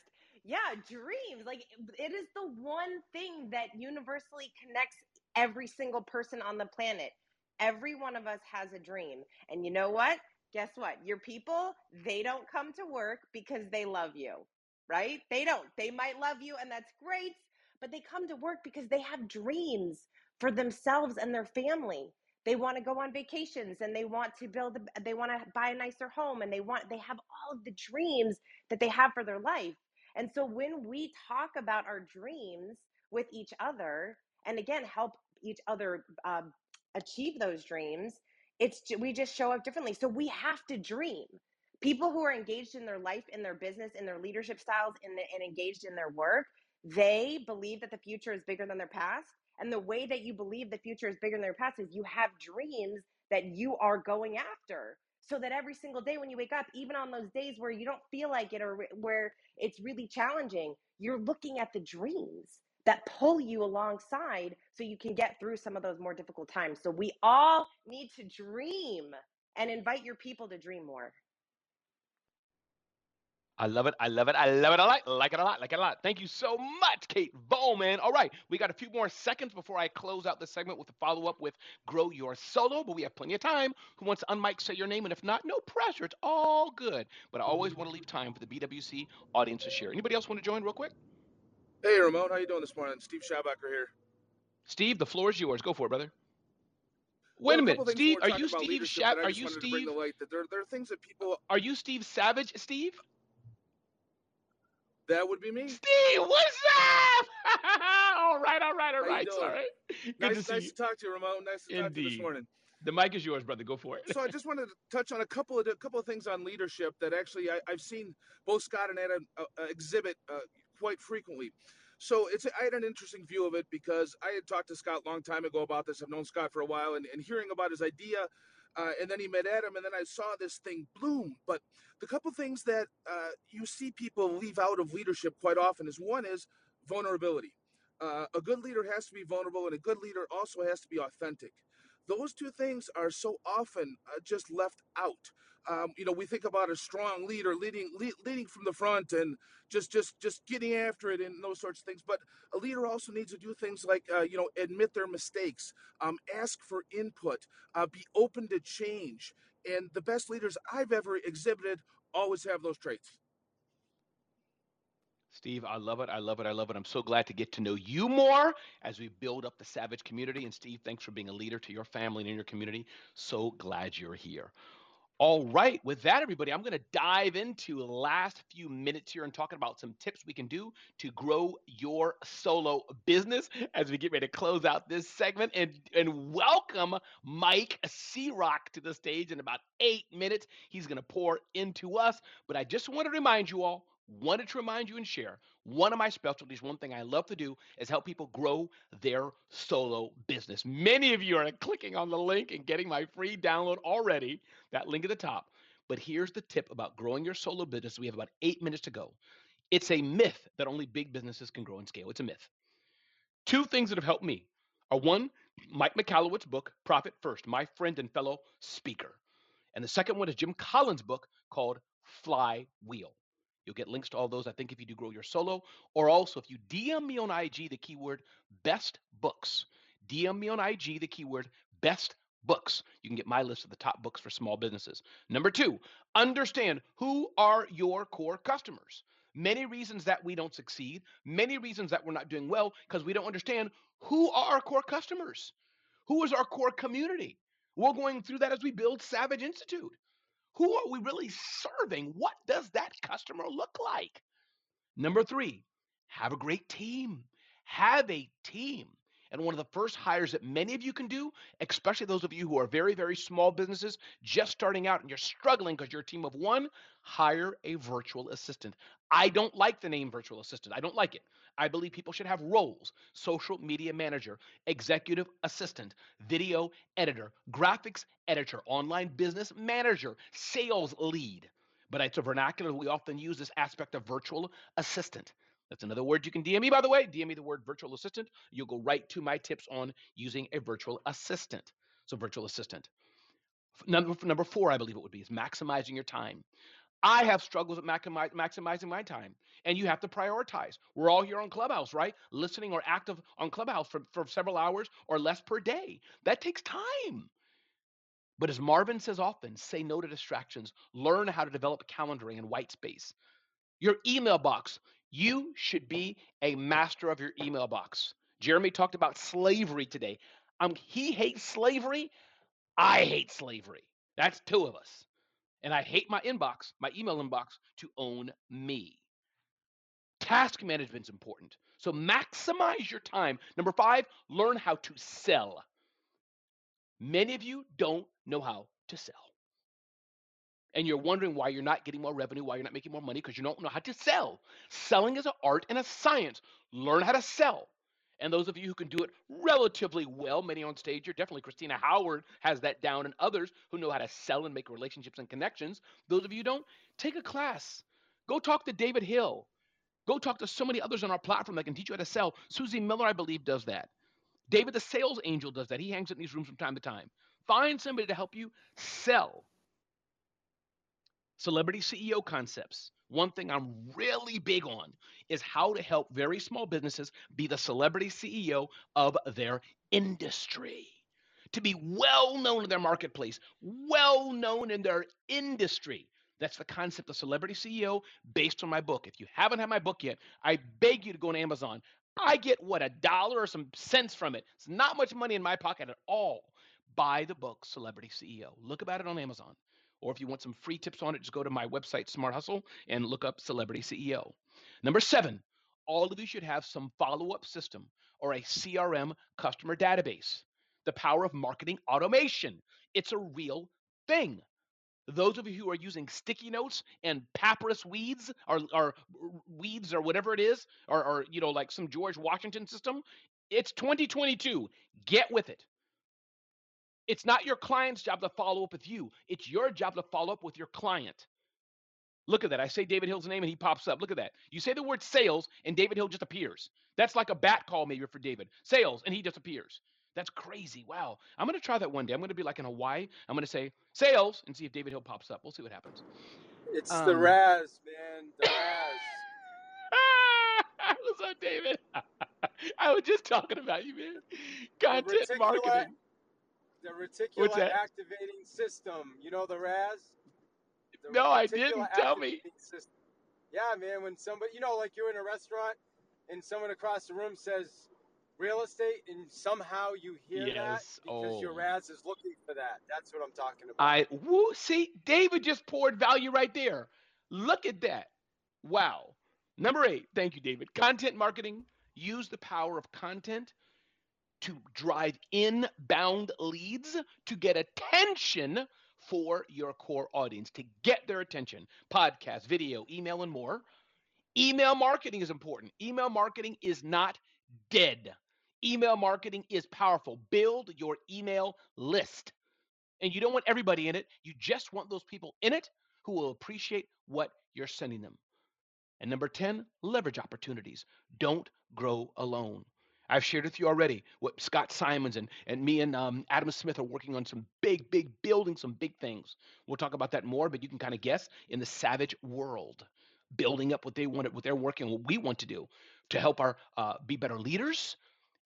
Yeah, dreams. Like it is the one thing that universally connects every single person on the planet. Every one of us has a dream. And you know what? Guess what? Your people, they don't come to work because they love you right? They don't. They might love you, and that's great, but they come to work because they have dreams for themselves and their family. They want to go on vacations and they want to build, a, they want to buy a nicer home and they want, they have all of the dreams that they have for their life. And so when we talk about our dreams with each other, and again, help each other um, achieve those dreams, it's we just show up differently. So we have to dream people who are engaged in their life in their business in their leadership styles and, and engaged in their work they believe that the future is bigger than their past and the way that you believe the future is bigger than their past is you have dreams that you are going after so that every single day when you wake up even on those days where you don't feel like it or where it's really challenging you're looking at the dreams that pull you alongside so you can get through some of those more difficult times. So we all need to dream and invite your people to dream more I love it. I love it. I love it a lot. Like it a lot. Like it a lot. Thank you so much, Kate Bowman. All right. We got a few more seconds before I close out the segment with a follow up with Grow Your Solo, but we have plenty of time. Who wants to unmic, say your name? And if not, no pressure. It's all good. But I always want to leave time for the BWC audience to share. Anybody else want to join real quick? Hey, Ramon. How you doing this morning? Steve Schabacker here. Steve, the floor is yours. Go for it, brother. Wait well, a minute, Steve. Are you Steve Shab? Are you Steve? That there, there are things that people. Are you Steve Savage, Steve? That would be me. Steve, what's up? all right, all right, all right. Sorry. Good nice, to, nice you. to talk to you, Ramon. Nice to Indeed. talk to you this morning. The mic is yours, brother. Go for it. so I just wanted to touch on a couple of a couple of things on leadership that actually I, have seen both Scott and Adam uh, uh, exhibit uh, quite frequently. So it's I had an interesting view of it because I had talked to Scott a long time ago about this. I've known Scott for a while, and, and hearing about his idea uh, and then he met Adam, and then I saw this thing bloom. But the couple things that uh, you see people leave out of leadership quite often is one is vulnerability. Uh, a good leader has to be vulnerable, and a good leader also has to be authentic. Those two things are so often uh, just left out. Um, you know, we think about a strong leader leading lead, leading from the front and just just just getting after it and those sorts of things. But a leader also needs to do things like uh, you know admit their mistakes, um, ask for input, uh, be open to change. And the best leaders I've ever exhibited always have those traits. Steve, I love it. I love it. I love it. I'm so glad to get to know you more as we build up the Savage community. And Steve, thanks for being a leader to your family and in your community. So glad you're here. All right, with that, everybody, I'm going to dive into the last few minutes here and talking about some tips we can do to grow your solo business as we get ready to close out this segment and, and welcome Mike Rock to the stage in about eight minutes. He's going to pour into us. But I just want to remind you all wanted to remind you and share one of my specialties, one thing I love to do is help people grow their solo business. Many of you are clicking on the link and getting my free download already, that link at the top. But here's the tip about growing your solo business. We have about eight minutes to go. It's a myth that only big businesses can grow and scale. It's a myth. Two things that have helped me are one, Mike Michalowicz's book, Profit First, my friend and fellow speaker. And the second one is Jim Collins' book called Flywheel. You'll get links to all those, I think, if you do grow your solo. Or also, if you DM me on IG the keyword best books, DM me on IG the keyword best books. You can get my list of the top books for small businesses. Number two, understand who are your core customers. Many reasons that we don't succeed, many reasons that we're not doing well, because we don't understand who are our core customers. Who is our core community? We're going through that as we build Savage Institute. Who are we really serving? What does that customer look like? Number three, have a great team. Have a team. And one of the first hires that many of you can do, especially those of you who are very, very small businesses just starting out and you're struggling because you're a team of one, hire a virtual assistant. I don't like the name virtual assistant. I don't like it. I believe people should have roles social media manager, executive assistant, video editor, graphics editor, online business manager, sales lead. But it's a vernacular we often use this aspect of virtual assistant. That's another word you can DM me, by the way. DM me the word virtual assistant. You'll go right to my tips on using a virtual assistant. So, virtual assistant. Number, number four, I believe it would be, is maximizing your time. I have struggles with maximizing my time, and you have to prioritize. We're all here on Clubhouse, right? Listening or active on Clubhouse for, for several hours or less per day. That takes time. But as Marvin says often, say no to distractions. Learn how to develop calendaring and white space. Your email box. You should be a master of your email box. Jeremy talked about slavery today. Um, he hates slavery. I hate slavery. That's two of us. And I hate my inbox, my email inbox, to own me. Task management is important. So maximize your time. Number five, learn how to sell. Many of you don't know how to sell and you're wondering why you're not getting more revenue, why you're not making more money, because you don't know how to sell. Selling is an art and a science. Learn how to sell. And those of you who can do it relatively well, many on stage here, definitely Christina Howard has that down, and others who know how to sell and make relationships and connections. Those of you don't, take a class. Go talk to David Hill. Go talk to so many others on our platform that can teach you how to sell. Susie Miller, I believe, does that. David the sales angel does that. He hangs in these rooms from time to time. Find somebody to help you sell. Celebrity CEO concepts. One thing I'm really big on is how to help very small businesses be the celebrity CEO of their industry. To be well known in their marketplace, well known in their industry. That's the concept of celebrity CEO based on my book. If you haven't had my book yet, I beg you to go on Amazon. I get what a dollar or some cents from it. It's not much money in my pocket at all. Buy the book Celebrity CEO. Look about it on Amazon. Or if you want some free tips on it, just go to my website, Smart Hustle, and look up Celebrity CEO. Number seven, all of you should have some follow up system or a CRM customer database. The power of marketing automation. It's a real thing. Those of you who are using sticky notes and papyrus weeds or, or weeds or whatever it is, or, or you know, like some George Washington system, it's 2022. Get with it. It's not your client's job to follow up with you. It's your job to follow up with your client. Look at that. I say David Hill's name and he pops up. Look at that. You say the word sales and David Hill just appears. That's like a bat call maybe for David. Sales and he just appears. That's crazy. Wow. I'm going to try that one day. I'm going to be like in Hawaii. I'm going to say sales and see if David Hill pops up. We'll see what happens. It's um, the RAS, man. The RAS. What's up, David? I was just talking about you, man. Content marketing the reticular activating system. You know the RAS? The no, I didn't. Tell me. System. Yeah, man. When somebody, you know, like you're in a restaurant and someone across the room says real estate, and somehow you hear yes. that because oh. your RAS is looking for that. That's what I'm talking about. I woo. See, David just poured value right there. Look at that. Wow. Number eight. Thank you, David. Content marketing. Use the power of content to drive inbound leads to get attention for your core audience, to get their attention. Podcast, video, email, and more. Email marketing is important. Email marketing is not dead. Email marketing is powerful. Build your email list. And you don't want everybody in it, you just want those people in it who will appreciate what you're sending them. And number 10, leverage opportunities. Don't grow alone. I've shared with you already what Scott Simons and, and me and um, Adam Smith are working on some big, big building, some big things. We'll talk about that more, but you can kind of guess in the savage world, building up what they want, what they're working, what we want to do to help our uh, be better leaders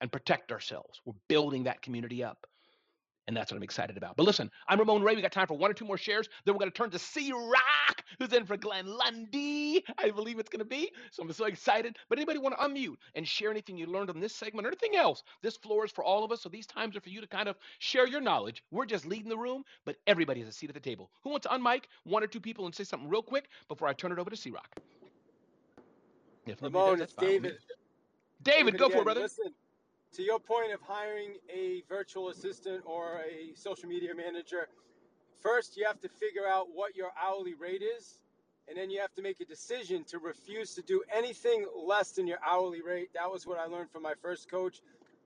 and protect ourselves. We're building that community up. And that's what I'm excited about. But listen, I'm Ramon Ray. We got time for one or two more shares. Then we're going to turn to C Rock, who's in for Glenn Lundy. I believe it's going to be. So I'm so excited. But anybody want to unmute and share anything you learned on this segment or anything else? This floor is for all of us. So these times are for you to kind of share your knowledge. We're just leading the room, but everybody has a seat at the table. Who wants to unmic one or two people and say something real quick before I turn it over to C Rock? If Ramon, does, it's David. David. David, go again. for it, brother. Listen, to your point of hiring a virtual assistant or a social media manager, first you have to figure out what your hourly rate is, and then you have to make a decision to refuse to do anything less than your hourly rate. That was what I learned from my first coach,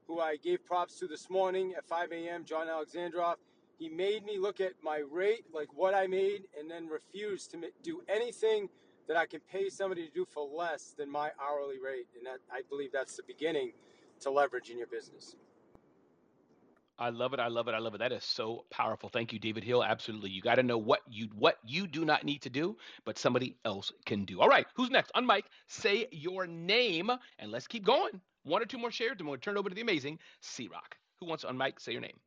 who I gave props to this morning at 5 a.m., John Alexandrov. He made me look at my rate, like what I made, and then refuse to do anything that I can pay somebody to do for less than my hourly rate. And that, I believe that's the beginning to leverage in your business. I love it. I love it. I love it. That is so powerful. Thank you, David Hill. Absolutely. You got to know what you what you do not need to do, but somebody else can do. All right. Who's next? On mic, say your name and let's keep going. One or two more shares, and we'll turn over to the amazing C Rock. Who wants on mic? Say your name.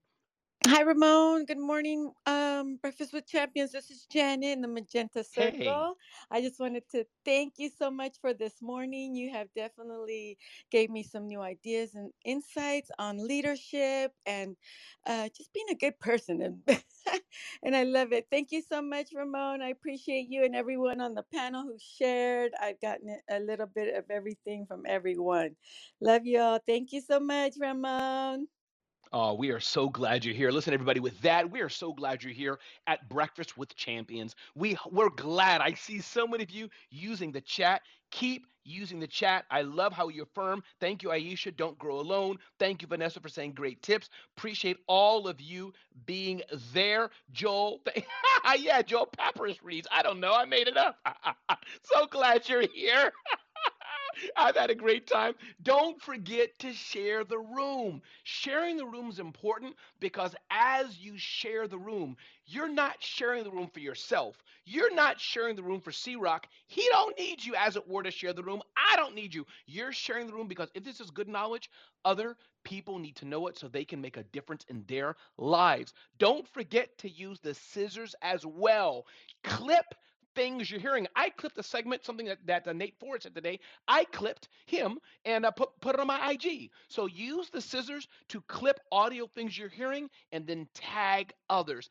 Hi, Ramon. Good morning. Um, Breakfast with Champions. This is Janet in the Magenta Circle. Hey. I just wanted to thank you so much for this morning. You have definitely gave me some new ideas and insights on leadership and uh, just being a good person. And, and I love it. Thank you so much, Ramon. I appreciate you and everyone on the panel who shared. I've gotten a little bit of everything from everyone. Love you all. Thank you so much, Ramon. Oh, we are so glad you're here. Listen, everybody, with that, we are so glad you're here at Breakfast with Champions. We, we're glad. I see so many of you using the chat. Keep using the chat. I love how you're firm. Thank you, Aisha. Don't grow alone. Thank you, Vanessa, for saying great tips. Appreciate all of you being there. Joel, yeah, Joel Papyrus reads. I don't know. I made it up. so glad you're here. I've had a great time. Don't forget to share the room. Sharing the room is important because as you share the room, you're not sharing the room for yourself. You're not sharing the room for C Rock. He don't need you, as it were, to share the room. I don't need you. You're sharing the room because if this is good knowledge, other people need to know it so they can make a difference in their lives. Don't forget to use the scissors as well. Clip things you're hearing. I clipped a segment, something that, that uh, Nate Ford said today. I clipped him and uh, put, put it on my IG. So use the scissors to clip audio things you're hearing and then tag others.